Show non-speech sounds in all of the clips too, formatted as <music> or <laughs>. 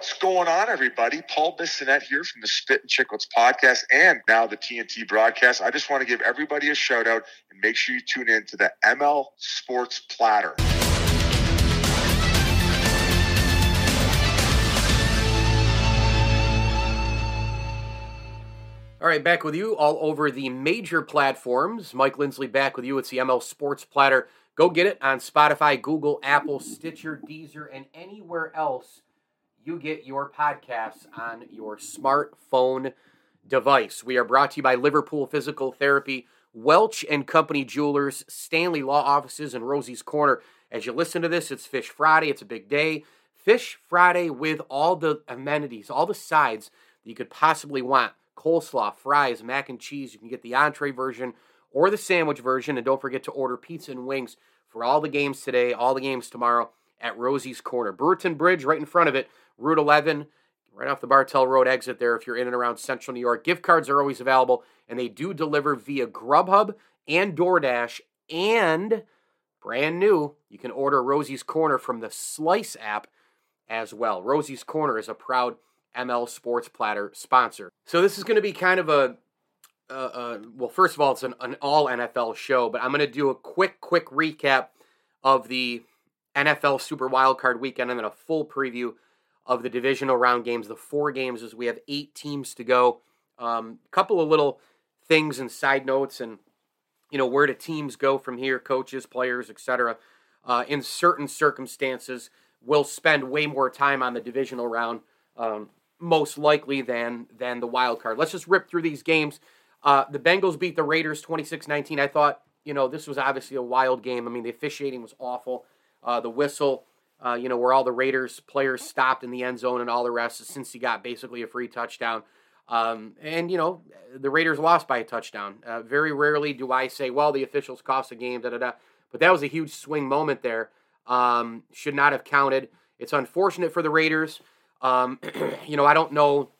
What's going on, everybody? Paul Bissonnette here from the Spit and Chicklets podcast and now the TNT broadcast. I just want to give everybody a shout out and make sure you tune in to the ML Sports Platter. All right, back with you all over the major platforms. Mike Lindsley back with you. It's the ML Sports Platter. Go get it on Spotify, Google, Apple, Stitcher, Deezer, and anywhere else you get your podcasts on your smartphone device. We are brought to you by Liverpool Physical Therapy, Welch and Company Jewelers, Stanley Law Offices, and Rosie's Corner. As you listen to this, it's Fish Friday. It's a big day. Fish Friday with all the amenities, all the sides that you could possibly want coleslaw, fries, mac and cheese. You can get the entree version or the sandwich version. And don't forget to order pizza and wings for all the games today, all the games tomorrow at Rosie's Corner. Brewerton Bridge right in front of it, Route 11, right off the Bartell Road exit there if you're in and around central New York. Gift cards are always available, and they do deliver via Grubhub and DoorDash. And brand new, you can order Rosie's Corner from the Slice app as well. Rosie's Corner is a proud ML Sports Platter sponsor. So this is going to be kind of a uh, uh, well, first of all, it's an, an all NFL show, but I'm going to do a quick, quick recap of the NFL Super Wildcard Weekend and then a full preview of the divisional round games, the four games, as we have eight teams to go. A um, couple of little things and side notes, and you know where do teams go from here, coaches, players, etc. Uh, in certain circumstances, we'll spend way more time on the divisional round, um, most likely than than the wild card. Let's just rip through these games. Uh, the Bengals beat the Raiders 26 19. I thought, you know, this was obviously a wild game. I mean, the officiating was awful. Uh, the whistle, uh, you know, where all the Raiders players stopped in the end zone and all the rest, since he got basically a free touchdown. Um, and, you know, the Raiders lost by a touchdown. Uh, very rarely do I say, well, the officials cost the game, da da da. But that was a huge swing moment there. Um, should not have counted. It's unfortunate for the Raiders. Um, <clears throat> you know, I don't know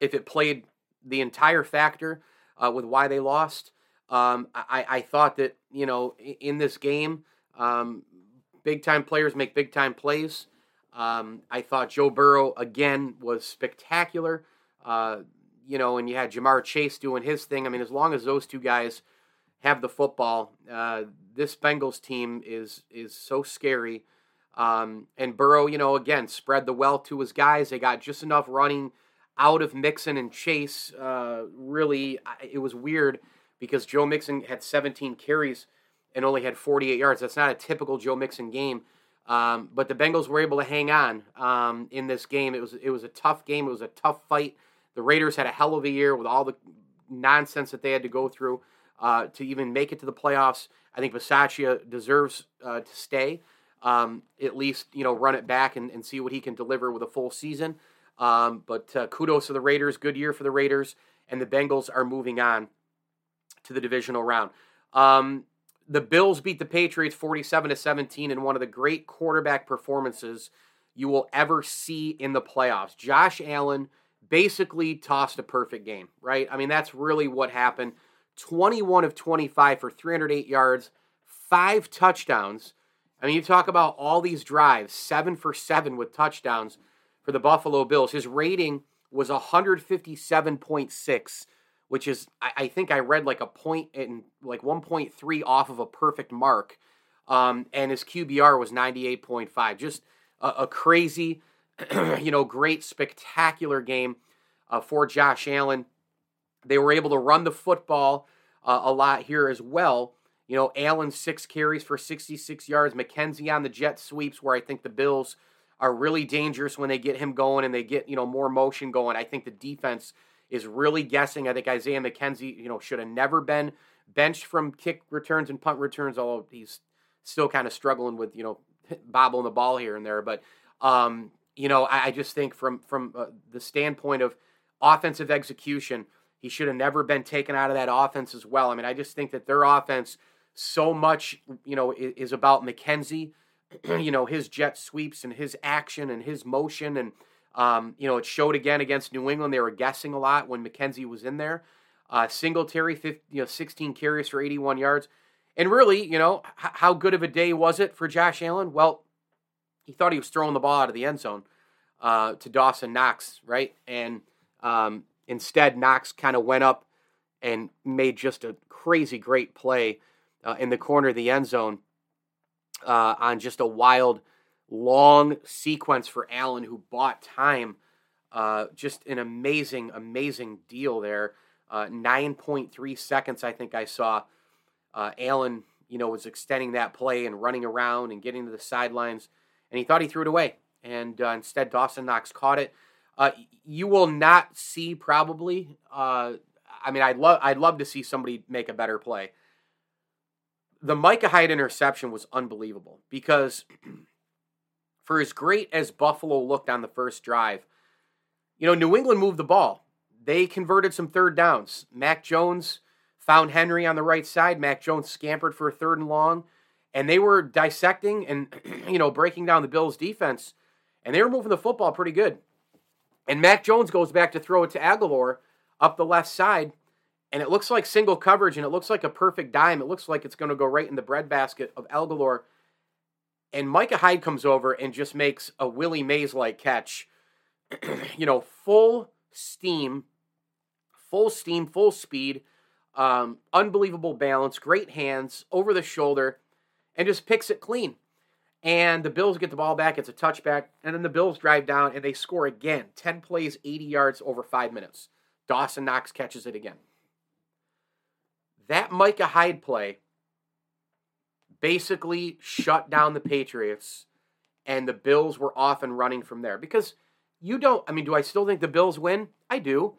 if it played the entire factor uh, with why they lost. Um, I, I thought that you know in this game, um, big time players make big time plays. Um, I thought Joe Burrow again was spectacular. Uh, you know, and you had Ja'Marr Chase doing his thing. I mean, as long as those two guys have the football, uh, this Bengals team is is so scary. Um, and Burrow, you know, again spread the wealth to his guys. They got just enough running out of Mixon and Chase. Uh, really, it was weird because Joe Mixon had 17 carries and only had 48 yards. That's not a typical Joe Mixon game. Um, but the Bengals were able to hang on um, in this game. It was it was a tough game. It was a tough fight. The Raiders had a hell of a year with all the nonsense that they had to go through uh, to even make it to the playoffs. I think Bisaccia deserves uh, to stay. Um, at least you know run it back and, and see what he can deliver with a full season. Um, but uh, kudos to the Raiders. Good year for the Raiders. And the Bengals are moving on to the divisional round. Um, the Bills beat the Patriots 47 to 17 in one of the great quarterback performances you will ever see in the playoffs. Josh Allen basically tossed a perfect game, right? I mean, that's really what happened. 21 of 25 for 308 yards, five touchdowns. I mean, you talk about all these drives, seven for seven with touchdowns for the Buffalo Bills. His rating was 157.6, which is, I, I think I read like a point in like 1.3 off of a perfect mark. Um, and his QBR was 98.5. Just a, a crazy, <clears throat> you know, great, spectacular game uh, for Josh Allen. They were able to run the football uh, a lot here as well. You know, Allen six carries for 66 yards. McKenzie on the jet sweeps, where I think the Bills are really dangerous when they get him going and they get you know more motion going. I think the defense is really guessing. I think Isaiah McKenzie, you know, should have never been benched from kick returns and punt returns, although he's still kind of struggling with you know <laughs> bobbling the ball here and there. But um, you know, I, I, just think from from uh, the standpoint of offensive execution, he should have never been taken out of that offense as well. I mean, I just think that their offense so much, you know, is, is about McKenzie <clears throat> you know his jet sweeps and his action and his motion and um, you know it showed again against New England. They were guessing a lot when McKenzie was in there. Uh, Singletary, 50, you know, 16 carries for 81 yards. And really, you know, h- how good of a day was it for Josh Allen? Well, he thought he was throwing the ball out of the end zone. uh, to Dawson Knox, right? And um, instead, Knox kind of went up and made just a crazy great play uh, in the corner of the end zone uh, on just a wild, long sequence for Allen, who bought time. Uh, just an amazing, amazing deal there. Uh, 9.3 seconds, I think I saw. Uh, Allen, you know, was extending that play and running around and getting to the sidelines, and he thought he threw it away. And uh, instead, Dawson Knox caught it. Uh, you will not see probably. Uh, I mean, I'd love, I'd love to see somebody make a better play. The Micah Hyde interception was unbelievable because, for as great as Buffalo looked on the first drive, you know, New England moved the ball. They converted some third downs. Mac Jones found Henry on the right side. Mac Jones scampered for a third and long, and they were dissecting and <clears throat> you know breaking down the Bills' defense, and they were moving the football pretty good. And Mac Jones goes back to throw it to Agholor up the left side, and it looks like single coverage, and it looks like a perfect dime. It looks like it's going to go right in the breadbasket of Agholor. And Micah Hyde comes over and just makes a Willie Mays like catch, <clears throat> you know, full steam, full steam, full speed, um, unbelievable balance, great hands, over the shoulder, and just picks it clean. And the Bills get the ball back. It's a touchback. And then the Bills drive down and they score again. 10 plays, 80 yards over five minutes. Dawson Knox catches it again. That Micah Hyde play basically shut down the Patriots, and the Bills were off and running from there. Because you don't, I mean, do I still think the Bills win? I do.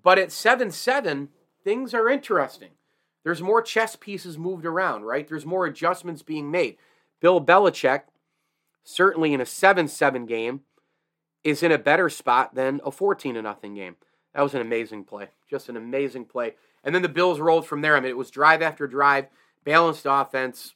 But at 7 7, things are interesting. There's more chess pieces moved around, right? There's more adjustments being made. Bill Belichick, certainly in a 7 7 game, is in a better spot than a 14 0 game. That was an amazing play. Just an amazing play. And then the Bills rolled from there. I mean, it was drive after drive, balanced offense.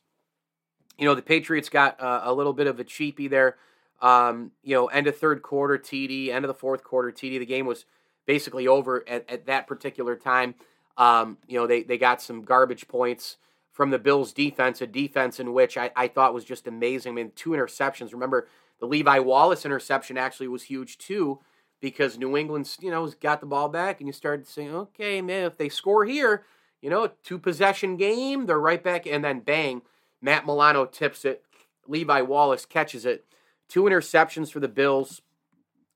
You know, the Patriots got uh, a little bit of a cheapie there. Um, you know, end of third quarter TD, end of the fourth quarter TD. The game was basically over at, at that particular time. Um, you know, they, they got some garbage points from the Bills defense, a defense in which I, I thought was just amazing. I mean, two interceptions. Remember, the Levi Wallace interception actually was huge too, because New England's, you know, got the ball back and you started saying, okay, man, if they score here, you know, two possession game, they're right back, and then bang, Matt Milano tips it. Levi Wallace catches it. Two interceptions for the Bills.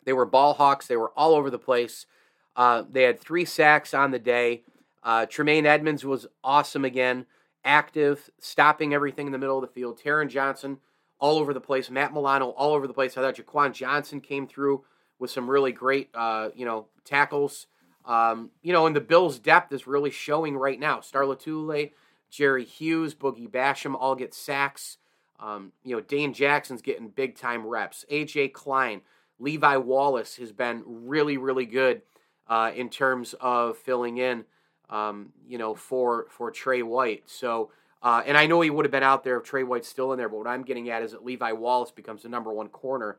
They were ball hawks. They were all over the place. Uh, they had three sacks on the day. Uh, Tremaine Edmunds was awesome again active, stopping everything in the middle of the field. Taron Johnson all over the place. Matt Milano all over the place. I thought Jaquan Johnson came through with some really great, uh, you know, tackles. Um, you know, and the Bills' depth is really showing right now. Star Lotulelei, Jerry Hughes, Boogie Basham all get sacks. Um, you know, Dane Jackson's getting big time reps. AJ Klein, Levi Wallace has been really, really good uh, in terms of filling in um, you know, for for Trey White. So, uh, and I know he would have been out there if Trey White's still in there. But what I'm getting at is that Levi Wallace becomes the number one corner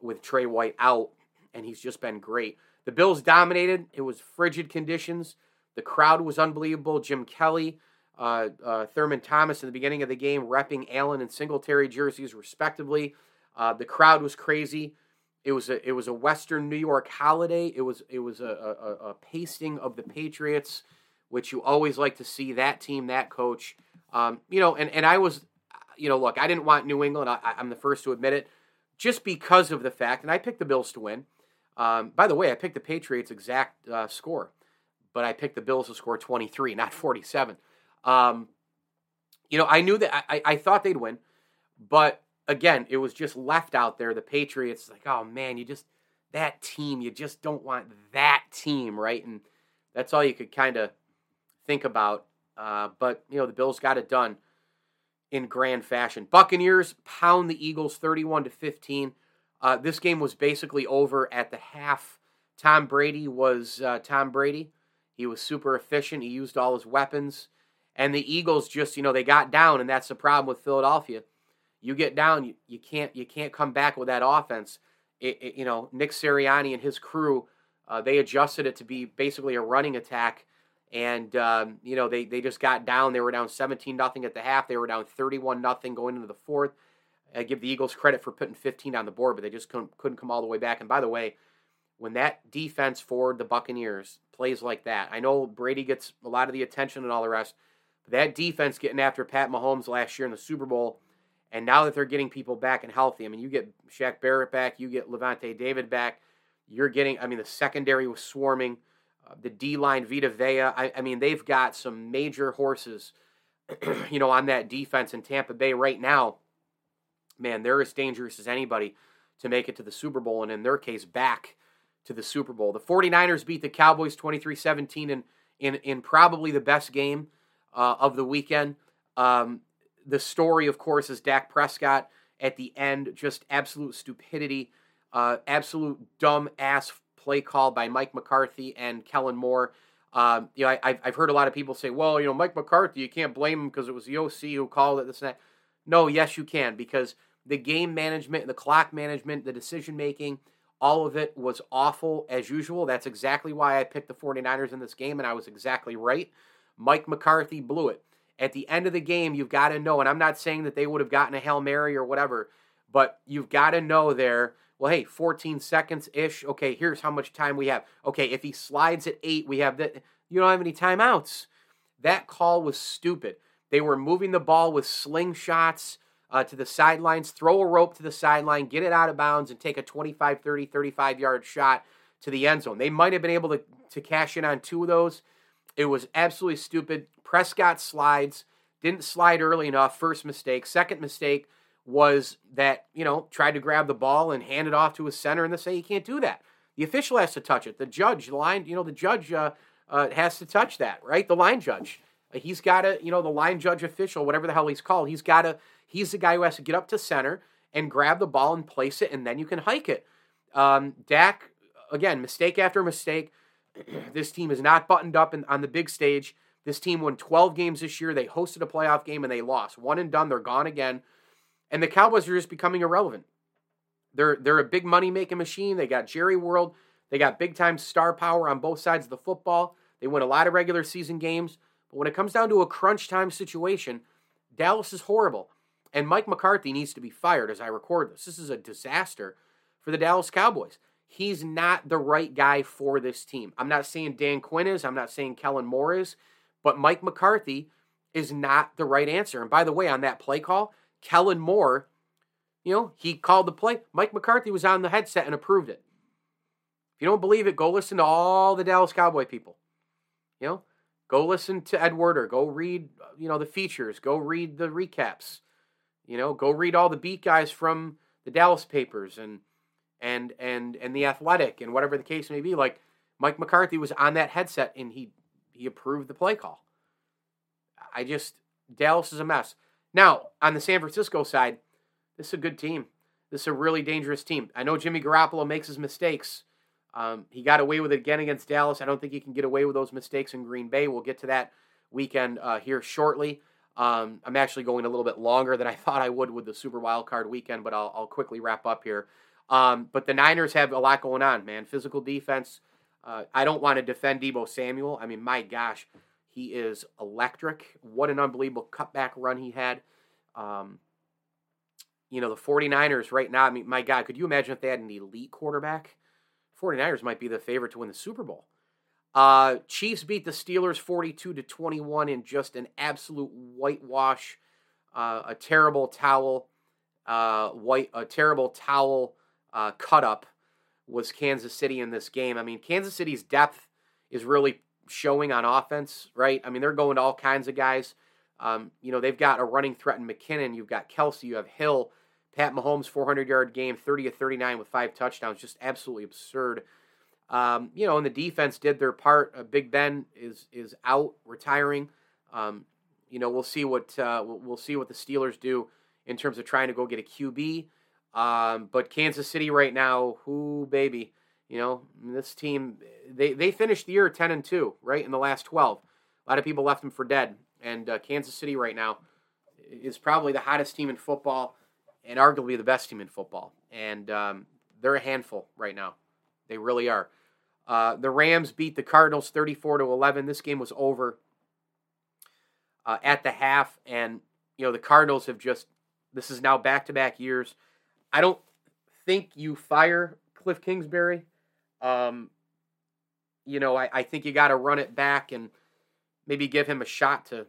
with Trey White out, and he's just been great. The Bills dominated. It was frigid conditions. The crowd was unbelievable. Jim Kelly, uh, uh, Thurman Thomas in the beginning of the game, repping Allen and Singletary jerseys respectively. Uh, the crowd was crazy. It was a it was a Western New York holiday. It was it was a, a, a pasting of the Patriots, which you always like to see that team, that coach. Um, you know, and and I was, you know, look, I didn't want New England. I, I'm the first to admit it, just because of the fact, and I picked the Bills to win. Um, by the way, I picked the Patriots exact uh, score, but I picked the Bills to score 23, not 47. Um, you know, I knew that I, I thought they'd win, but again, it was just left out there. The Patriots, like, oh man, you just that team, you just don't want that team, right? And that's all you could kind of think about. Uh, but you know, the Bills got it done in grand fashion. Buccaneers pound the Eagles 31 to 15. Uh, this game was basically over at the half. Tom Brady was uh, Tom Brady. He was super efficient. He used all his weapons. And the Eagles just, you know, they got down, and that's the problem with Philadelphia you get down, you, you can't you can't come back with that offense. It, it, you know, Nick Sirianni and his crew, uh, they adjusted it to be basically a running attack, and um, you know they they just got down. They were down seventeen nothing at the half. They were down thirty one nothing going into the fourth, I give the Eagles credit for putting 15 on the board, but they just couldn't, couldn't come all the way back. And by the way, when that defense for the Buccaneers plays like that, I know Brady gets a lot of the attention and all the rest, that defense getting after Pat Mahomes last year in the Super Bowl, and now that they're getting people back and healthy, I mean, you get Shaq Barrett back, you get Lavonte David back, you're getting, I mean, the secondary was swarming, uh, the D line, Vita Vea. I, I mean, they've got some major horses, <clears throat> you know, on that defense in Tampa Bay right now man, they're as dangerous as anybody to make it to the Super Bowl, and in their case, back to the Super Bowl. The 49ers beat the Cowboys 23 17 in, in, in probably the best game uh, of the weekend. Um, the story, of course, is Dak Prescott at the end, just absolute stupidity, uh, absolute dumb ass play call by Mike McCarthy and Kellen Moore. Um, you know, I, have heard a lot of people say, well, you know, Mike McCarthy, you can't blame him because it was the OC who called it, this and that. No, yes, you can because the game management, the clock management, the decision making, all of it was awful as usual. That's exactly why I picked the 49ers in this game, and I was exactly right. Mike McCarthy blew it. At the end of the game, you've got to know, and I'm not saying that they would have gotten a Hail Mary or whatever, but you've got to know there, well, hey, 14 seconds ish. Okay, here's how much time we have. Okay, if he slides at eight, we have that. You don't have any timeouts. That call was stupid. They were moving the ball with slingshots uh, to the sidelines, throw a rope to the sideline, get it out of bounds, and take a 25, 30, 35 yard shot to the end zone. They might have been able to, to cash in on two of those. It was absolutely stupid. Prescott slides, didn't slide early enough. First mistake. Second mistake was that, you know, tried to grab the ball and hand it off to his center, and they say you can't do that. The official has to touch it. The judge, the line, you know, the judge uh, uh, has to touch that, right? The line judge. He's got to, you know, the line judge official, whatever the hell he's called, he's got to, he's the guy who has to get up to center and grab the ball and place it, and then you can hike it. Um, Dak, again, mistake after mistake. <clears throat> this team is not buttoned up in, on the big stage. This team won 12 games this year. They hosted a playoff game and they lost. One and done. They're gone again. And the Cowboys are just becoming irrelevant. They're they're a big money making machine. They got Jerry World. They got big time star power on both sides of the football. They win a lot of regular season games. But when it comes down to a crunch time situation, Dallas is horrible. And Mike McCarthy needs to be fired as I record this. This is a disaster for the Dallas Cowboys. He's not the right guy for this team. I'm not saying Dan Quinn is, I'm not saying Kellen Moore is, but Mike McCarthy is not the right answer. And by the way, on that play call, Kellen Moore, you know, he called the play. Mike McCarthy was on the headset and approved it. If you don't believe it, go listen to all the Dallas Cowboy people. You know, Go listen to Ed Werder. Go read, you know, the features. Go read the recaps. You know, go read all the beat guys from the Dallas papers and and and and the Athletic and whatever the case may be. Like Mike McCarthy was on that headset and he he approved the play call. I just Dallas is a mess. Now on the San Francisco side, this is a good team. This is a really dangerous team. I know Jimmy Garoppolo makes his mistakes. Um, he got away with it again against Dallas. I don't think he can get away with those mistakes in Green Bay. We'll get to that weekend uh, here shortly. Um, I'm actually going a little bit longer than I <laughs> thought I would with the Super Wild Card weekend, but I'll, I'll quickly wrap up here. Um, but the Niners have a lot going on, man. Physical defense. Uh, I don't want to defend Deebo Samuel. I mean, my gosh, he is electric. What an unbelievable cutback run he had. Um, you know, the 49ers right now, I mean, my God, could you imagine if they had an elite quarterback? 49ers might be the favorite to win the Super Bowl. Uh, Chiefs beat the Steelers 42 to 21 in just an absolute whitewash, uh, a terrible towel, uh, white, a terrible towel uh, cut up was Kansas City in this game. I mean, Kansas City's depth is really showing on offense, right? I mean, they're going to all kinds of guys. Um, you know, they've got a running threat in McKinnon. You've got Kelce. You have Hill. Pat Mahomes, 400 yard game, 30 of 39 with five touchdowns, just absolutely absurd. Um, you know, and the defense did their part. Uh, Big Ben is is out, retiring. Um, you know, we'll see what uh, we'll see what the Steelers do in terms of trying to go get a QB. Um, but Kansas City right now, who baby, you know, this team they they finished the year 10 and 2, right in the last 12. A lot of people left them for dead, and uh, Kansas City right now is probably the hottest team in football and arguably the best team in football. And um, they're a handful right now. They really are. Uh, the Rams beat the Cardinals 34 to 11. This game was over uh, at the half, and you know the Cardinals have just This is now back to back years. I don't think you fire Cliff Kingsbury. Um, you know, I, I think you got to run it back and maybe give him a shot to,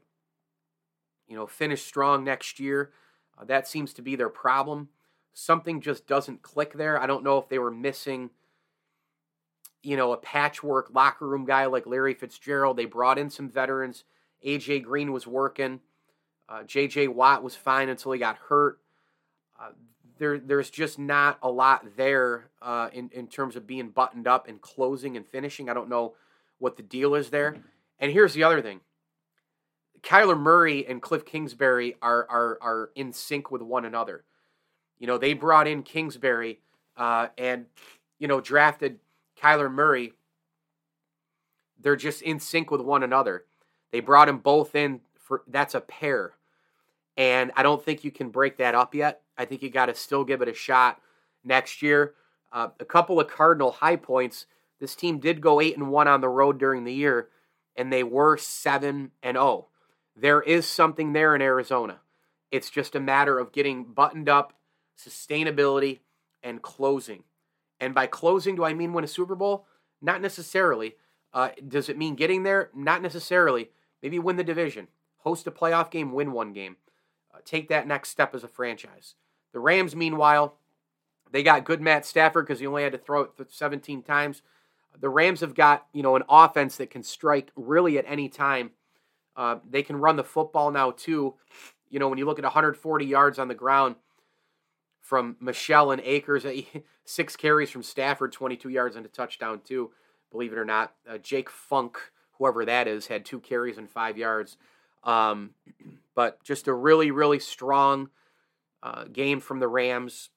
you know, finish strong next year. Uh, that seems to be their problem. Something just doesn't click there. I don't know if they were missing, you know, a patchwork locker room guy like Larry Fitzgerald. They brought in some veterans. AJ Green was working. Uh, JJ Watt was fine until he got hurt. Uh, there, there's just not a lot there uh, in in terms of being buttoned up and closing and finishing. I don't know what the deal is there. And here's the other thing: Kyler Murray and Cliff Kingsbury are are are in sync with one another. You know, they brought in Kingsbury uh, and you know drafted Kyler Murray. They're just in sync with one another. They brought them both in for that's a pair. And I don't think you can break that up yet. I think you got to still give it a shot next year. Uh, a couple of Cardinal high points. This team did go eight and one on the road during the year, and they were seven and zero. Oh. There is something there in Arizona. It's just a matter of getting buttoned up, sustainability, and closing. And by closing, do I mean win a Super Bowl? Not necessarily. Uh, does it mean getting there? Not necessarily. Maybe win the division, host a playoff game, win one game, take that next step as a franchise. The Rams, meanwhile, they got good Matt Stafford because he only had to throw it 17 times. The Rams have got you know an offense that can strike really at any time. Uh, they can run the football now too. You know when you look at 140 yards on the ground from Michel and Akers, <laughs> six carries from Stafford, 22 yards and a touchdown too. Believe it or not, uh, Jake Funk, whoever that is, had two carries and five yards. Um, <clears throat> but just a really really strong uh, game from the Rams.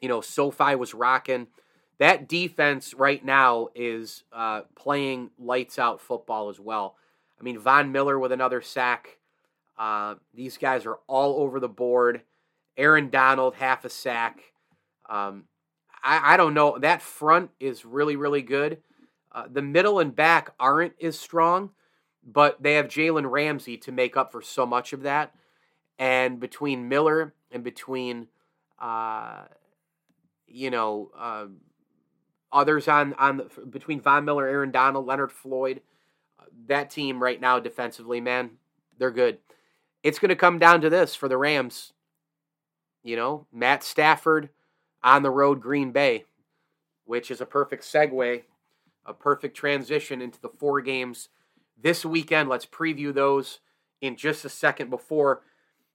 You know, SoFi was rocking. That defense right now is uh, playing lights out football as well. I mean, Von Miller with another sack. Uh, these guys are all over the board. Aaron Donald, half a sack. Um, I, I, don't know. That front is really, really good. Uh, the middle and back aren't as strong, but they have Jalen Ramsey to make up for so much of that. And between Miller and between, uh, you know, uh, others on on the, between Von Miller, Aaron Donald, Leonard Floyd, that team right now defensively, man, they're good. It's going to come down to this for the Rams. You know, Matt Stafford on the road, Green Bay, which is a perfect segue, a perfect transition into the four games this weekend. Let's preview those in just a second before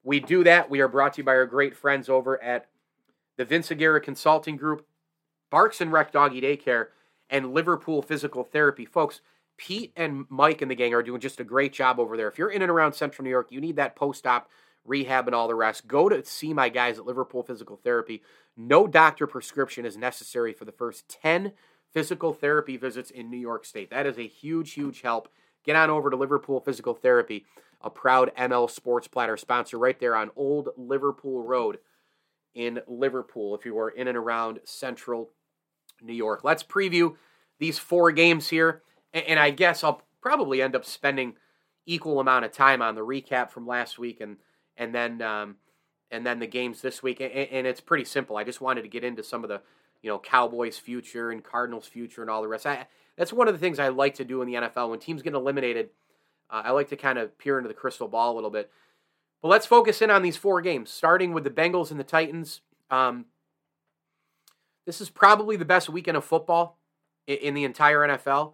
we do that. We are brought to you by our great friends over at the Vince Aguirre Consulting Group, Barks and Rec Doggy Daycare, and Liverpool Physical Therapy. Folks, Pete and Mike and the gang are doing just a great job over there. If you're in and around Central New York, you need that post op rehab and all the rest. Go to see my guys at Liverpool Physical Therapy. No doctor prescription is necessary for the first 10 physical therapy visits in New York State. That is a huge, huge help. Get on over to Liverpool Physical Therapy a proud ML Sports Platter sponsor right there on Old Liverpool Road in Liverpool, if you are in and around central New York. Let's preview these four games here. And I guess I'll probably end up spending equal amount of time on the recap from last week and and then um, and then the games this week. And, it's pretty simple. I just wanted to get into some of the you know Cowboys' future and Cardinals' future and all the rest. I, that's one of the things I like to do in the NFL when teams get eliminated uh, I like to kind of peer into the crystal ball a little bit. But let's focus in on these four games, starting with the Bengals and the Titans. Um, this is probably the best weekend of football in, in the entire NFL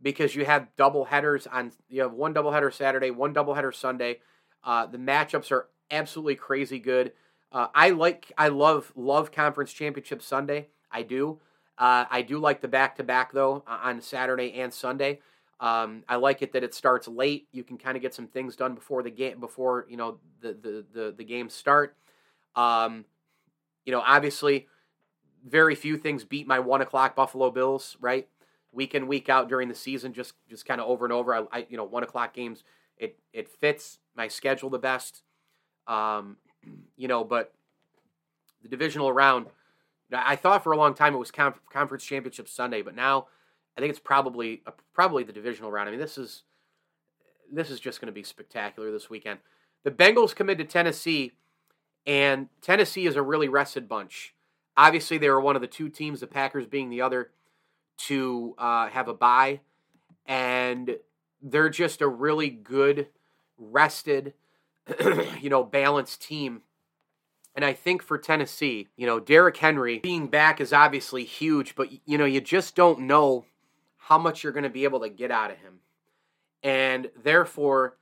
because you have double headers on. You have one double header Saturday, one double header Sunday. Uh, the matchups are absolutely crazy good. Uh, I like, I love, love conference championship Sunday. I do. Uh, I do like the back to back though on Saturday and Sunday. Um, I like it that it starts late. You can kind of get some things done before the game, before you know the the the, the games start. Um, you know, obviously, very few things beat my one o'clock Buffalo Bills, right? Week in week out during the season, just just kind of over and over. I, I, you know one o'clock games. It it fits my schedule the best. Um, <clears throat> you know, but the divisional round. I thought for a long time it was conference championship Sunday, but now I think it's probably uh, probably the divisional round. I mean, this is this is just going to be spectacular this weekend. The Bengals come into Tennessee, And Tennessee is a really rested bunch. Obviously, they were one of the two teams, the Packers being the other, to uh, have a bye. And they're just a really good, rested, <clears throat> you know, balanced team. And I think for Tennessee, you know, Derrick Henry being back is obviously huge, but, you know, you just don't know how much you're going to be able to get out of him. And therefore,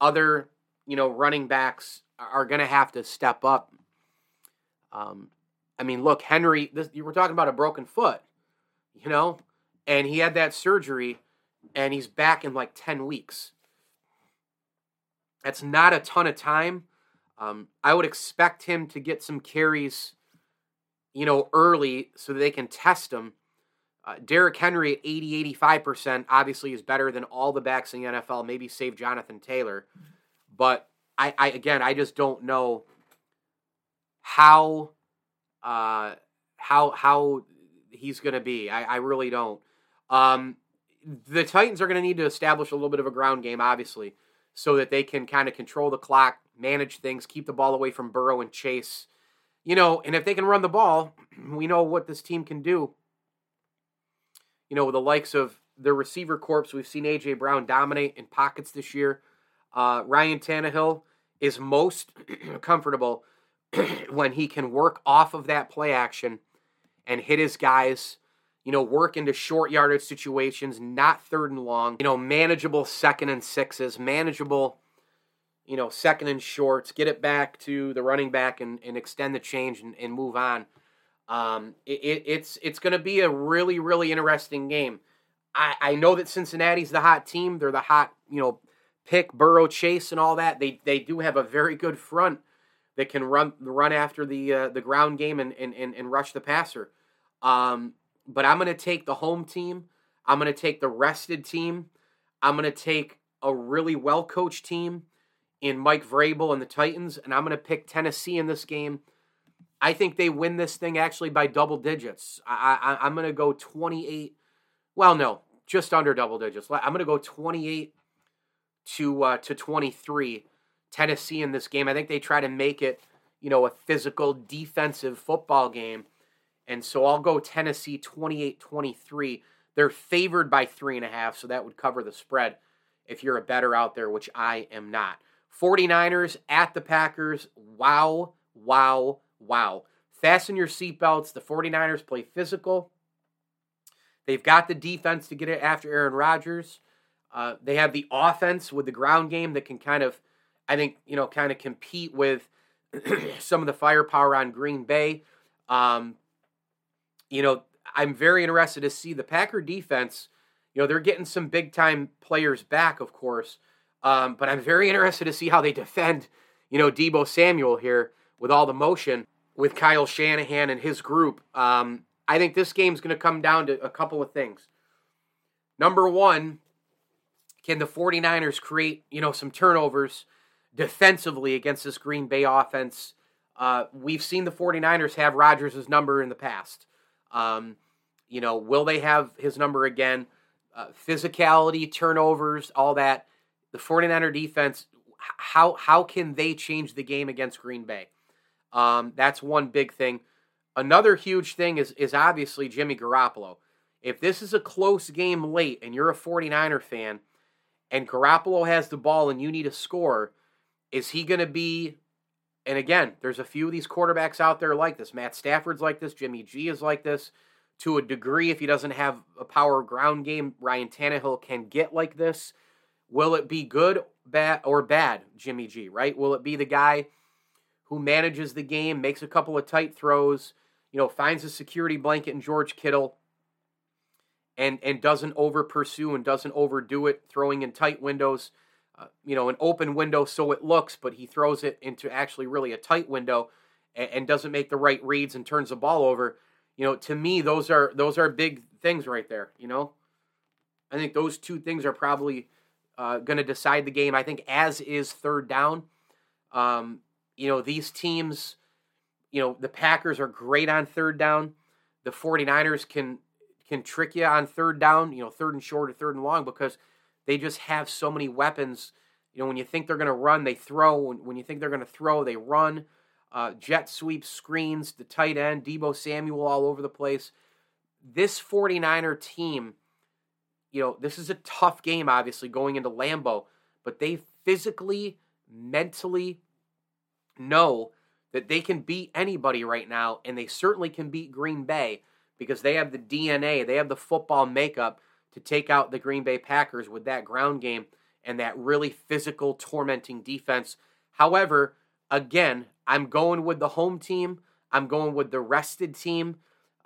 other, you know, running backs are going to have to step up. Um, I mean, look, Henry, this, you were talking about a broken foot, you know, and he had that surgery and he's back in like 10 weeks. That's not a ton of time. Um, I would expect him to get some carries, you know, early so they can test him. Uh, Derrick Henry at 80, 85% obviously is better than all the backs in the NFL, maybe save Jonathan Taylor. But I, I again, I just don't know how, uh, how, how he's going to be. I, I really don't. Um, the Titans are going to need to establish a little bit of a ground game, obviously, so that they can kind of control the clock, manage things, keep the ball away from Burrow and Chase. You know, and if they can run the ball, <clears throat> we know what this team can do. You know, with the likes of the receiver corps, we've seen AJ Brown dominate in pockets this year. Uh, Ryan Tannehill is most <clears throat> comfortable <clears throat> when he can work off of that play action and hit his guys you know, work into short yardage situations, not third and long, you know, manageable second and sixes, manageable, you know, second and shorts, get it back to the running back and, and extend the change and, and move on. Um, it, it's it's going to be a really, really interesting game. I, I know that Cincinnati's the hot team. They're the hot, you know, pick, Burrow, Chase, and all that. They they do have a very good front that can run run after the uh, the ground game and, and, and, and rush the passer. Um, but I'm going to take the home team. I'm going to take the rested team. I'm going to take a really well coached team in Mike Vrabel and the Titans, and I'm going to pick Tennessee in this game. I think they win this thing actually by double digits. I, am going to go 28. Well, no, just under double digits. I'm going to go 28 to uh, to 23. Tennessee in this game. I think they try to make it, you know, a physical defensive football game and so I'll go Tennessee 28 23. They're favored by three and a half, so that would cover the spread if you're a better out there, which I am not. 49ers at the Packers. Wow, wow, wow. Fasten your seatbelts. The 49ers play physical. They've got the defense to get it after Aaron Rodgers. Uh, they have the offense with the ground game that can kind of, I think, you know, kind of compete with <clears throat> some of the firepower on Green Bay. Um, you know, I'm very interested to see the Packer defense. You know, they're getting some big time players back, of course, um, but I'm very interested to see how they defend, you know, Deebo Samuel here with all the motion with Kyle Shanahan and his group. Um, I think this game's going to come down to a couple of things. Number one, can the 49ers create, you know, some turnovers defensively against this Green Bay offense? Uh, we've seen the 49ers have Rodgers' number in the past. Um, you know, will they have his number again? Uh, physicality, turnovers, all that. The 49er defense, how how can they change the game against Green Bay? Um, that's one big thing. Another huge thing is is obviously Jimmy Garoppolo. If this is a close game late and you're a 49er fan and Garoppolo has the ball and you need a score, is he going to be and again, there's a few of these quarterbacks out there like this. Matt Stafford's like this. Jimmy G is like this. To a degree, if he doesn't have a power ground game, Ryan Tannehill can get like this. Will it be good, bad, or bad, Jimmy G, right? Will it be the guy who manages the game, makes a couple of tight throws, you know, finds a security blanket in George Kittle, and and doesn't over pursue and doesn't overdo it, throwing in tight windows? Uh, you know, an open window so it looks, but he throws it into actually really a tight window and, and, doesn't make the right reads and turns the ball over. You know, to me, those are those are big things right there. You know, I think those two things are probably uh, going to decide the game. I think as is third down. Um, you know, these teams, you know, the Packers are great on third down. The 49ers can can trick you on third down, you know, third and short or third and long because they just have so many weapons. You know, when you think they're going to run, they throw. When, when you think they're going to throw, they run. uh, jet sweeps, screens, the tight end, Deebo Samuel all over the place. This 49er team, you know, this is a tough game, obviously, going into Lambeau, but they physically, mentally know that they can beat anybody right now, and they certainly can beat Green Bay because they have the DNA, they have the football makeup to take out the Green Bay Packers with that ground game and that really physical, tormenting defense. However, again, I'm going with the home team. I'm going with the rested team.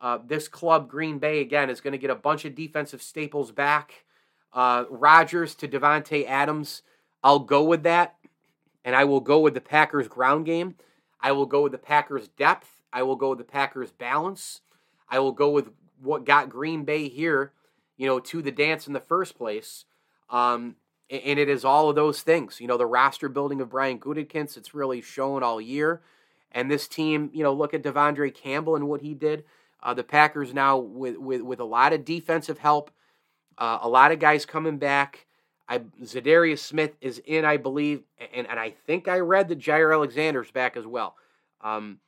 Uh, this club, Green Bay, again, is going to get a bunch of defensive staples back. Uh, Rodgers to Davante Adams. I'll go with that. And I will go with the Packers ground game. I will go with the Packers depth. I will go with the Packers balance. I will go with what got Green Bay here, you know, to the dance in the first place. Um, and it is all of those things. You know, the roster building of Brian Gutekunst, it's really shown all year. And this team, you know, look at De'Vondre Campbell and what he did. Uh, the Packers now with, with with a lot of defensive help, uh, a lot of guys coming back. I Za'Darius Smith is in, I believe, and, and I think I read that Jaire Alexander's back as well. Um,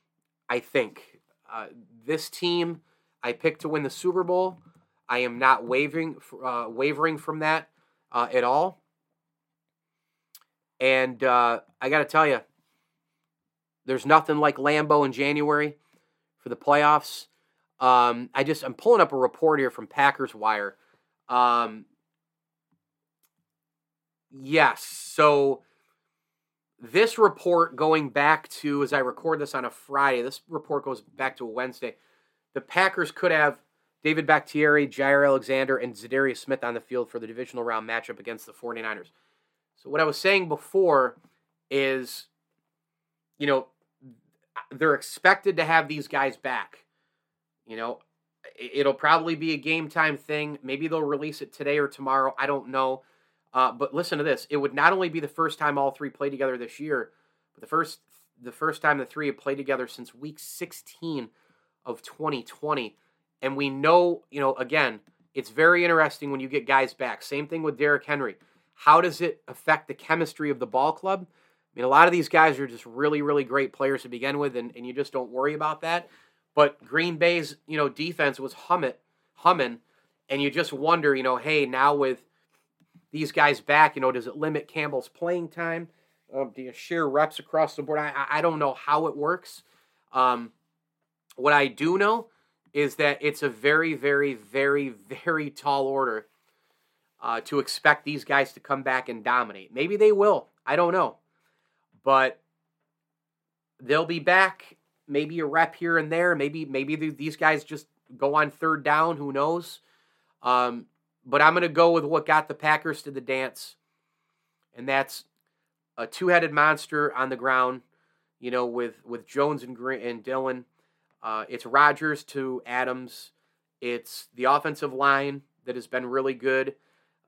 I think uh, this team I picked to win the Super Bowl. I am not wavering uh, wavering from that uh, at all. And uh, I got to tell you, there's nothing like Lambeau in January for the playoffs. Um, I just I'm pulling up a report here from Packers Wire. Um, yes, so this report going back to as I record this on a Friday. This report goes back to a Wednesday. The Packers could have David Bakhtiari, Jaire Alexander, and Za'Darius Smith on the field for the divisional round matchup against the 49ers. So what I was saying before is, you know, they're expected to have these guys back. You know, it'll probably be a game time thing. Maybe they'll release it today or tomorrow. I don't know. Uh, but listen to this: it would not only be the first time all three play together this year, but the first the first time the three have played together since Week 16 of 2020. And we know, you know, again, it's very interesting when you get guys back. Same thing with Derrick Henry. How does it affect the chemistry of the ball club? I mean, a lot of these guys are just really, really great players to begin with, and, and you just don't worry about that. But Green Bay's, you know, defense was humming, humming, and you just wonder, you know, hey, now with these guys back, you know, does it limit Campbell's playing time? Um, do you share reps across the board? I, I don't know how it works. Um, what I do know is that it's a very, very, very, very tall order uh, to expect these guys to come back and dominate. Maybe they will. I don't know. But they'll be back. Maybe a rep here and there. Maybe maybe these guys just go on third down. Who knows? Um, but I'm going to go with what got the Packers to the dance, and that's a two-headed monster on the ground. You know, with with Jones and Green and Dillon. Uh, it's Rodgers to Adams. It's the offensive line that has been really good.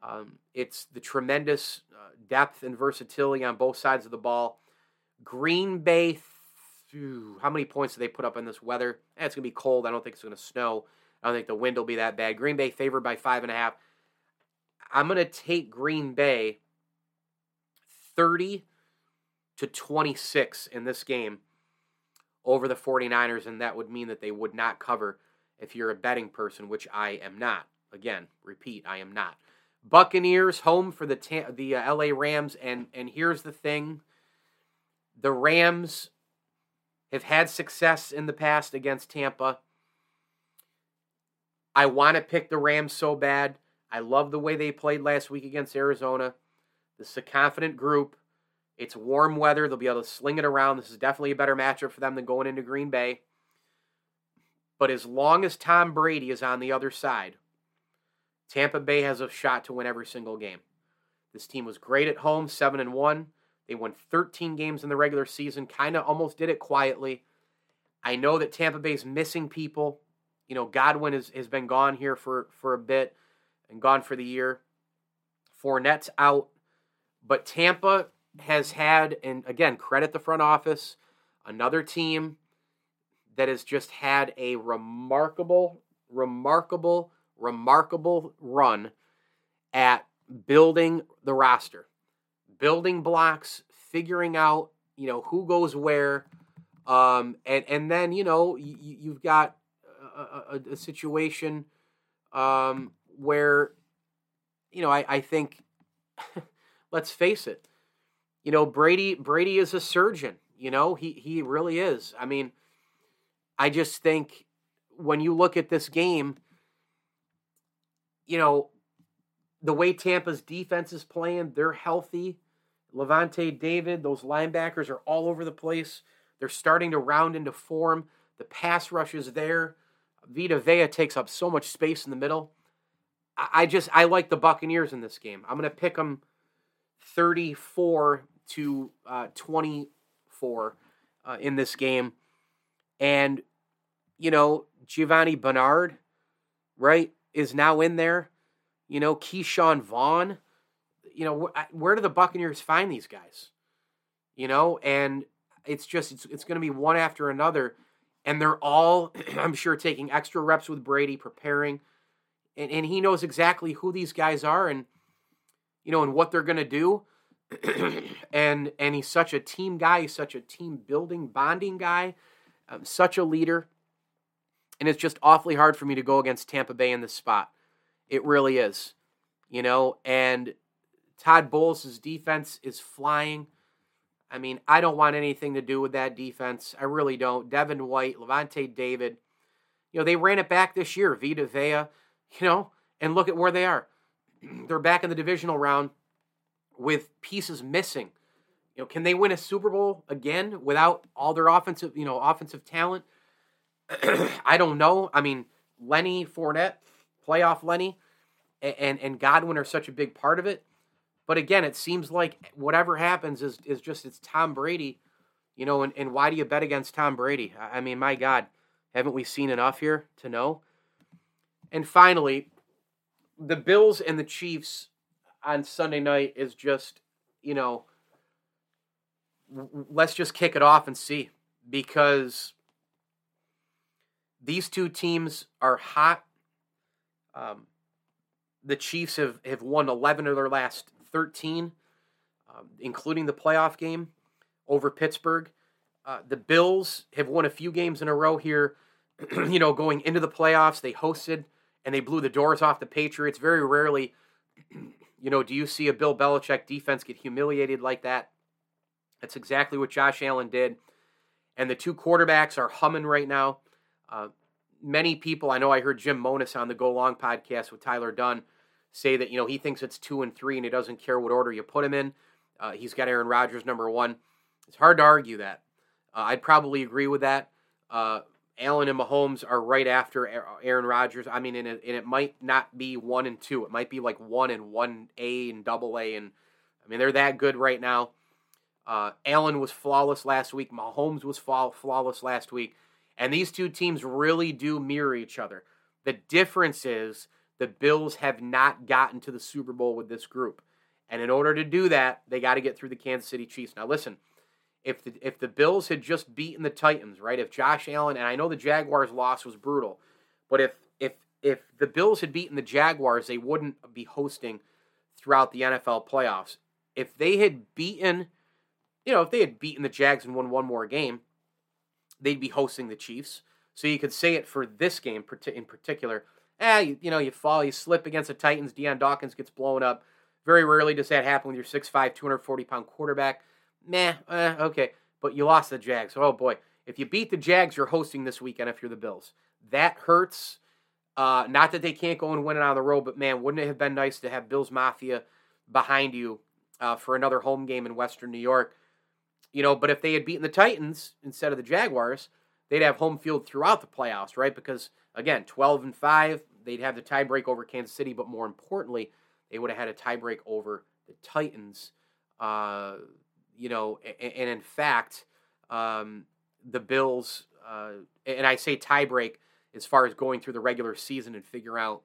Um, it's the tremendous uh, depth and versatility on both sides of the ball. Green Bay, phew, how many points do they put up in this weather? Eh, it's going to be cold. I don't think it's going to snow. I don't think the wind will be that bad. Green Bay favored by five and a half. I'm going to take Green Bay 30 to 26 in this game over the 49ers, and that would mean that they would not cover if you're a betting person, which I am not. Again, repeat, I am not. Buccaneers home for the the uh, LA Rams, and and here's the thing: the Rams have had success in the past against Tampa. I want to pick the Rams so bad. I love the way they played last week against Arizona. This is a confident group. It's warm weather. They'll be able to sling it around. This is definitely a better matchup for them than going into Green Bay. But as long as Tom Brady is on the other side, Tampa Bay has a shot to win every single game. This team was great at home, 7 and 1. They won 13 games in the regular season, kind of almost did it quietly. I know that Tampa Bay's missing people. You know, Godwin has, has been gone here for, for a bit and gone for the year. Fournette's out. But Tampa has had, and again, credit the front office, another team that has just had a remarkable, remarkable remarkable run at building the roster, building blocks, figuring out, you know, who goes where. Um, and and then you know you, you've got a, a, a situation um, where you know I, I think <laughs> let's face it, you know Brady Brady is a surgeon. You know he he really is. I mean, I just think when you look at this game, you know the way Tampa's defense is playing, they're healthy. Lavonte David, those linebackers are all over the place. They're starting to round into form. The pass rush is there. Vita Vea takes up so much space in the middle. I just I like the Buccaneers in this game. I'm going to pick them 34 to uh, 24 uh, in this game, and you know Giovani Bernard, right, is now in there. You know Ke'Shawn Vaughn. You know wh- where do the Buccaneers find these guys? You know, and it's just it's it's going to be one after another, and they're all <clears throat> I'm sure taking extra reps with Brady, preparing, and and he knows exactly who these guys are and you know and what they're going to do. And and he's such a team guy. He's such a team building, bonding guy. Um, such a leader, and it's just awfully hard for me to go against Tampa Bay in this spot. It really is, you know. And Todd Bowles' defense is flying. I mean, I don't want anything to do with that defense. I really don't. Devin White, Lavonte David, you know, they ran it back this year. Vita Vea, you know, and look at where they are. <clears throat> They're back in the divisional round with pieces missing. You know, can they win a Super Bowl again without all their offensive, you know, offensive talent? <clears throat> I don't know. I mean, Lenny Fournette, playoff Lenny, and and Godwin are such a big part of it. But again, it seems like whatever happens is is just it's Tom Brady, you know. And, and why do you bet against Tom Brady? I mean, my God, haven't we seen enough here to know? And finally, the Bills and the Chiefs on Sunday night is just, you know, let's just kick it off and see because these two teams are hot. Um, the Chiefs have, have won 11 of their last 13, um, including the playoff game over Pittsburgh. Uh, the Bills have won a few games in a row here, <clears throat> you know, going into the playoffs. They hosted and they blew the doors off the Patriots. Very rarely, you know, do you see a Bill Belichick defense get humiliated like that? That's exactly what Josh Allen did. And the two quarterbacks are humming right now. Uh, many people, I know I heard Jim Monos on the Go Long podcast with Tyler Dunne say that you know he thinks it's two and three and he doesn't care what order you put him in. Uh, he's got Aaron Rodgers number one. It's hard to argue that. Uh, I'd probably agree with that. Allen and Mahomes are right after Aaron Rodgers. I mean, and it, and it, might not be one and two. It might be like one and one A and double A. And I mean, they're that good right now. Uh, Allen was flawless last week. Mahomes was flawless last week. And these two teams really do mirror each other. The difference is the Bills have not gotten to the Super Bowl with this group. And in order to do that, they got to get through the Kansas City Chiefs. Now, listen, if the, if the Bills had just beaten the Titans, right? If Josh Allen, and I know the Jaguars' loss was brutal, but if if if the Bills had beaten the Jaguars, they wouldn't be hosting throughout the NFL playoffs. If they had beaten, you know, if they had beaten the Jags and won one more game, they'd be hosting the Chiefs. So you could say it for this game in particular eh, you, you know, you fall, you slip against the Titans. Dion Dawkins gets blown up. Very rarely does that happen with your 6'5", 240 pound quarterback. Meh, eh, okay. But you lost the Jags. Oh boy, if you beat the Jags, you're hosting this weekend if you're the Bills. That hurts. Uh, not that they can't go and win it on the road, but man, wouldn't it have been nice to have Bills Mafia behind you uh, for another home game in Western New York? You know, but if they had beaten the Titans instead of the Jaguars, they'd have home field throughout the playoffs, right? Because again, 12 and 5, they'd have the tiebreak over Kansas City, but more importantly, they would have had a tiebreak over the Titans. Uh, you know, and, in fact, um, the Bills, uh, and I say tiebreak as far as going through the regular season and figure out,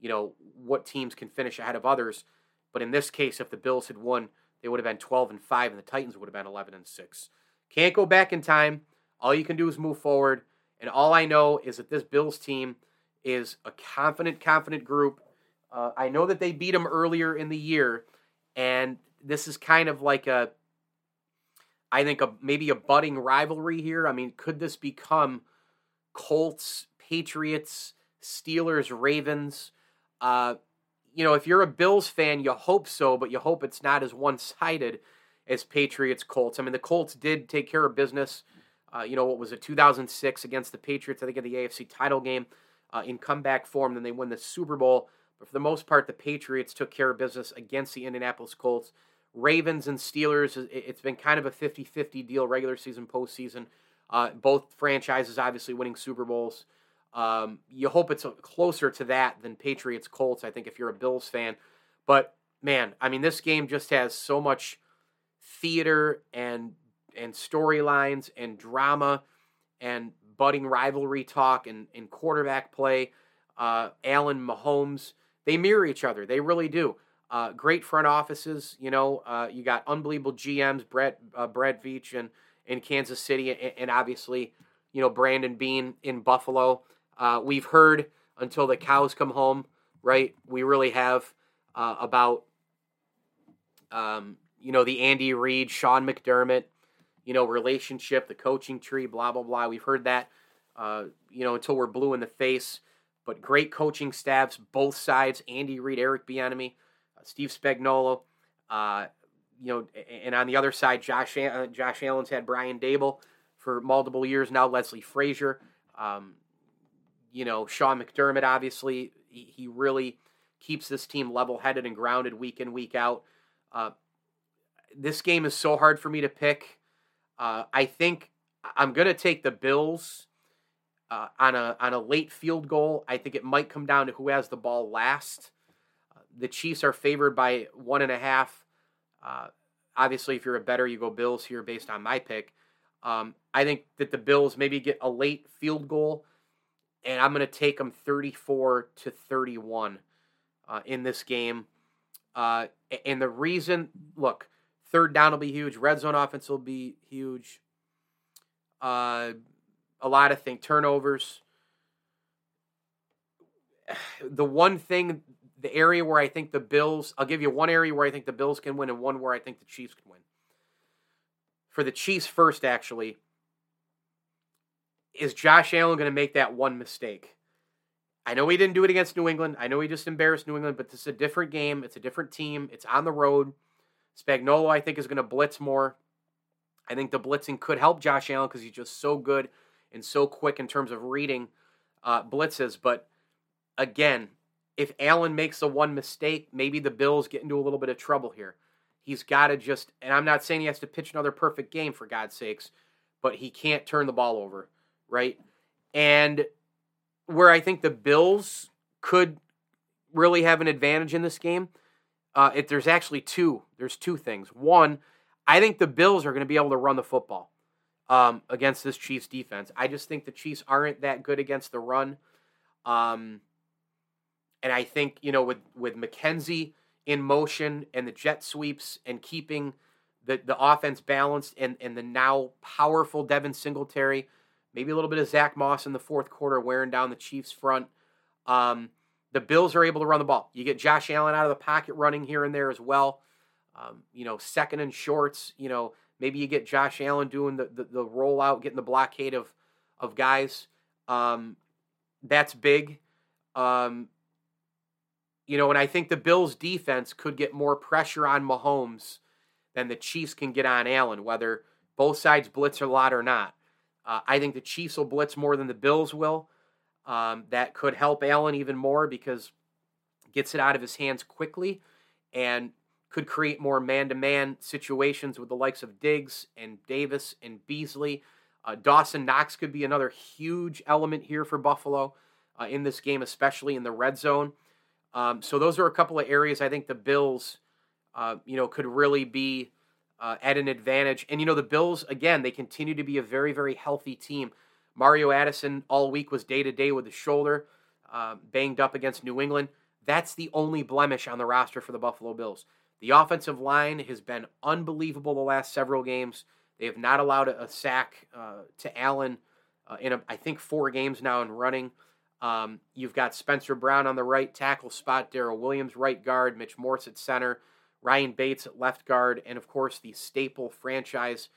you know, what teams can finish ahead of others. But in this case, if the Bills had won, they would have been 12 and 5, and the Titans would have been 11 and 6. Can't go back in time. All you can do is move forward. And all I know is that this Bills team is a confident, confident group. Uh, I know that they beat them earlier in the year, and this is kind of like a. I think a, maybe a budding rivalry here. I mean, could this become Colts, Patriots, Steelers, Ravens? Uh, you know, if you're a Bills fan, you hope so, but you hope it's not as one sided as Patriots Colts. I mean, the Colts did take care of business. Uh, you know, what was it, 2006 against the Patriots, I think, in the AFC title game uh, in comeback form. Then they win the Super Bowl. But for the most part, the Patriots took care of business against the Indianapolis Colts. Ravens and Steelers, it's been kind of a 50 50 deal, regular season, postseason. Uh, both franchises obviously winning Super Bowls. Um, you hope it's closer to that than Patriots Colts, I think, if you're a Bills fan. But man, I mean, this game just has so much theater and and storylines and drama and budding rivalry talk and, and quarterback play. Uh, Allen Mahomes, they mirror each other. They really do. Uh, great front offices. You know, uh, you got unbelievable GMs, Brett uh, Brett Veach in, in Kansas City, and, and, obviously, you know Brandon Beane in Buffalo. Uh, we've heard until the cows come home, right? We really have uh, about, um, you know, the Andy Reid, Sean McDermott, you know, relationship, the coaching tree, blah blah blah. We've heard that, uh, you know, until we're blue in the face. But great coaching staffs, both sides. Andy Reid, Eric Bieniemy, Steve Spagnuolo. Uh, you know, and on the other side, Josh uh, Josh Allen's had Brian Daboll for multiple years now. Leslie Frazier. Um, you know, Sean McDermott, obviously, he, he really keeps this team level headed and grounded week in, week out. Uh, this game is so hard for me to pick. Uh, I think I'm going to take the Bills uh, on a on a late field goal. I think it might come down to who has the ball last. The Chiefs are favored by one and a half. Uh, obviously, if you're a better, you go Bills here based on my pick. Um, I think that the Bills maybe get a late field goal and I'm going to take them 34 to 31 uh, in this game. Uh, and the reason, look, third down will be huge. Red zone offense will be huge. Uh, a lot of things, turnovers. <sighs> The one thing, the area where I think the Bills, I'll give you one area where I think the Bills can win and one where I think the Chiefs can win. For the Chiefs first, actually, is Josh Allen going to make that one mistake? I know he didn't do it against New England. I know he just embarrassed New England, but this is a different game. It's a different team. It's on the road. Spagnuolo, I think, is going to blitz more. I think the blitzing could help Josh Allen because he's just so good and so quick in terms of reading uh, blitzes. But again, if Allen makes the one mistake, maybe the Bills get into a little bit of trouble here. He's got to just, and I'm not saying he has to pitch another perfect game for God's sakes, but he can't turn the ball over right? And where I think the Bills could really have an advantage in this game, uh, if there's actually two, there's two things. One, I think the Bills are going to be able to run the football um, against this Chiefs defense. I just think the Chiefs aren't that good against the run. Um, and I think you know with with McKenzie in motion and the jet sweeps and keeping the the offense balanced and and the now powerful Devin Singletary Maybe a little bit of Zach Moss in the fourth quarter wearing down the Chiefs' front. Um, the Bills are able to run the ball. You get Josh Allen out of the pocket running here and there as well. Um, you know, second and shorts. You know, maybe you get Josh Allen doing the, the, the rollout, getting the blockade of of guys. Um, that's big. Um, you know, and I think the Bills' defense could get more pressure on Mahomes than the Chiefs can get on Allen, whether both sides blitz a lot or not. Uh, I think the Chiefs will blitz more than the Bills will. Um, that could help Allen even more because gets it out of his hands quickly and could create more man-to-man situations with the likes of Diggs and Davis and Beasley. Uh, Dawson Knox could be another huge element here for Buffalo uh, in this game, especially in the red zone. Um, so those are a couple of areas I think the Bills, uh, you know, could really be uh, at an advantage. And you know, the Bills again, they continue to be a very, very healthy team. Mario Addison all week was day to day with the shoulder, uh, banged up against New England. That's the only blemish on the roster for the Buffalo Bills. The offensive line has been unbelievable the last several games. They have not allowed a, sack uh, to Allen uh, in, a, I think, four games now in running. Um, you've got Spencer Brown on the right tackle spot, Daryl Williams right guard, Mitch Morse at center. Ryan Bates at left guard, and of course the staple franchise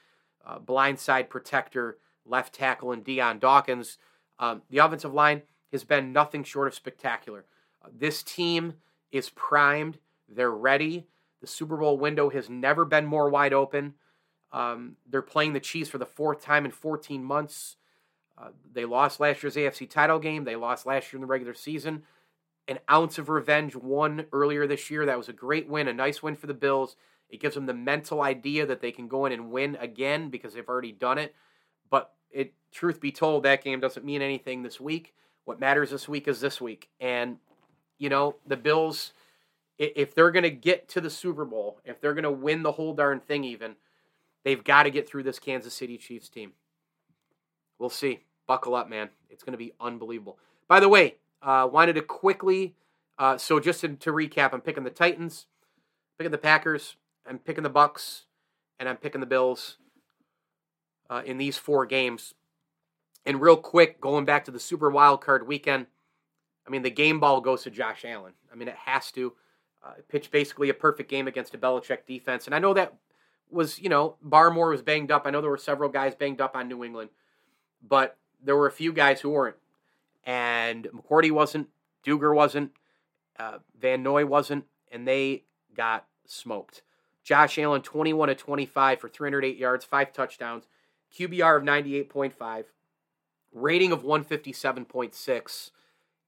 uh, blindside protector, left tackle, and Dion Dawkins. Um, the offensive line has been nothing short of spectacular. Uh, this team is primed. They're ready. The Super Bowl window has never been more wide open. Um, they're playing the Chiefs for the fourth time in 14 months. Uh, they lost last year's AFC title game. They lost last year in the regular season. An ounce of revenge won earlier this year. That was a great win, a nice win for the Bills. It gives them the mental idea that they can go in and win again because they've already done it. But it, truth be told, that game doesn't mean anything this week. What matters this week is this week. And, you know, the Bills, if they're going to get to the Super Bowl, if they're going to win the whole darn thing, even, they've got to get through this Kansas City Chiefs team. We'll see. Buckle up, man. It's going to be unbelievable. By the way, uh, wanted to quickly, uh, so just to, to recap, I'm picking the Titans, picking the Packers, I'm picking the Bucks, and I'm picking the Bills uh, in these four games. And real quick, going back to the Super Wild Card weekend, I mean, the game ball goes to Josh Allen. I mean, it has to. Uh, pitch basically a perfect game against a Belichick defense. And I know that was, you know, Barmore was banged up. I know there were several guys banged up on New England, but there were a few guys who weren't. And McCourty wasn't, Dugger wasn't, uh, Van Noy wasn't, and they got smoked. Josh Allen, 21 to 25 for 308 yards, five touchdowns, QBR of 98.5, rating of 157.6,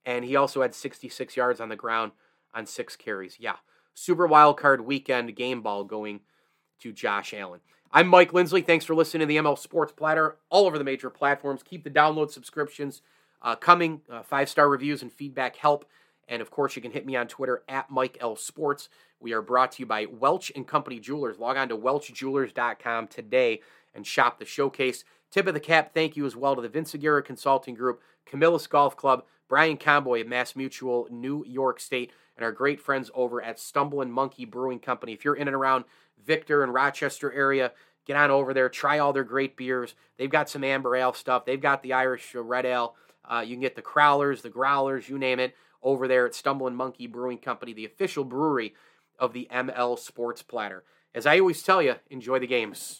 and he also had 66 yards on the ground on six carries. Yeah, super wild card weekend game ball going to Josh Allen. I'm Mike Lindsley. Thanks for listening to the ML Sports Platter all over the major platforms. Keep the download subscriptions uh, coming. Uh, Five star reviews and feedback help. And of course, you can hit me on Twitter at Mike L Sports. We are brought to you by Welch and Company Jewelers. Log on to welchjewelers.com today and shop the showcase. Tip of the cap, thank you as well to the Vince Aguirre Consulting Group, Camillus Golf Club, Brian Comboy of Mass Mutual, New York State, and our great friends over at Stumbling Monkey Brewing Company. If you're in and around Victor and Rochester area, get on over there, try all their great beers. They've got some amber ale stuff. They've got the Irish red ale. Uh, you can get the crowlers, the growlers, you name it, over there at Stumbling Monkey Brewing Company, the official brewery of the ML Sports Platter. As I always tell you, enjoy the games.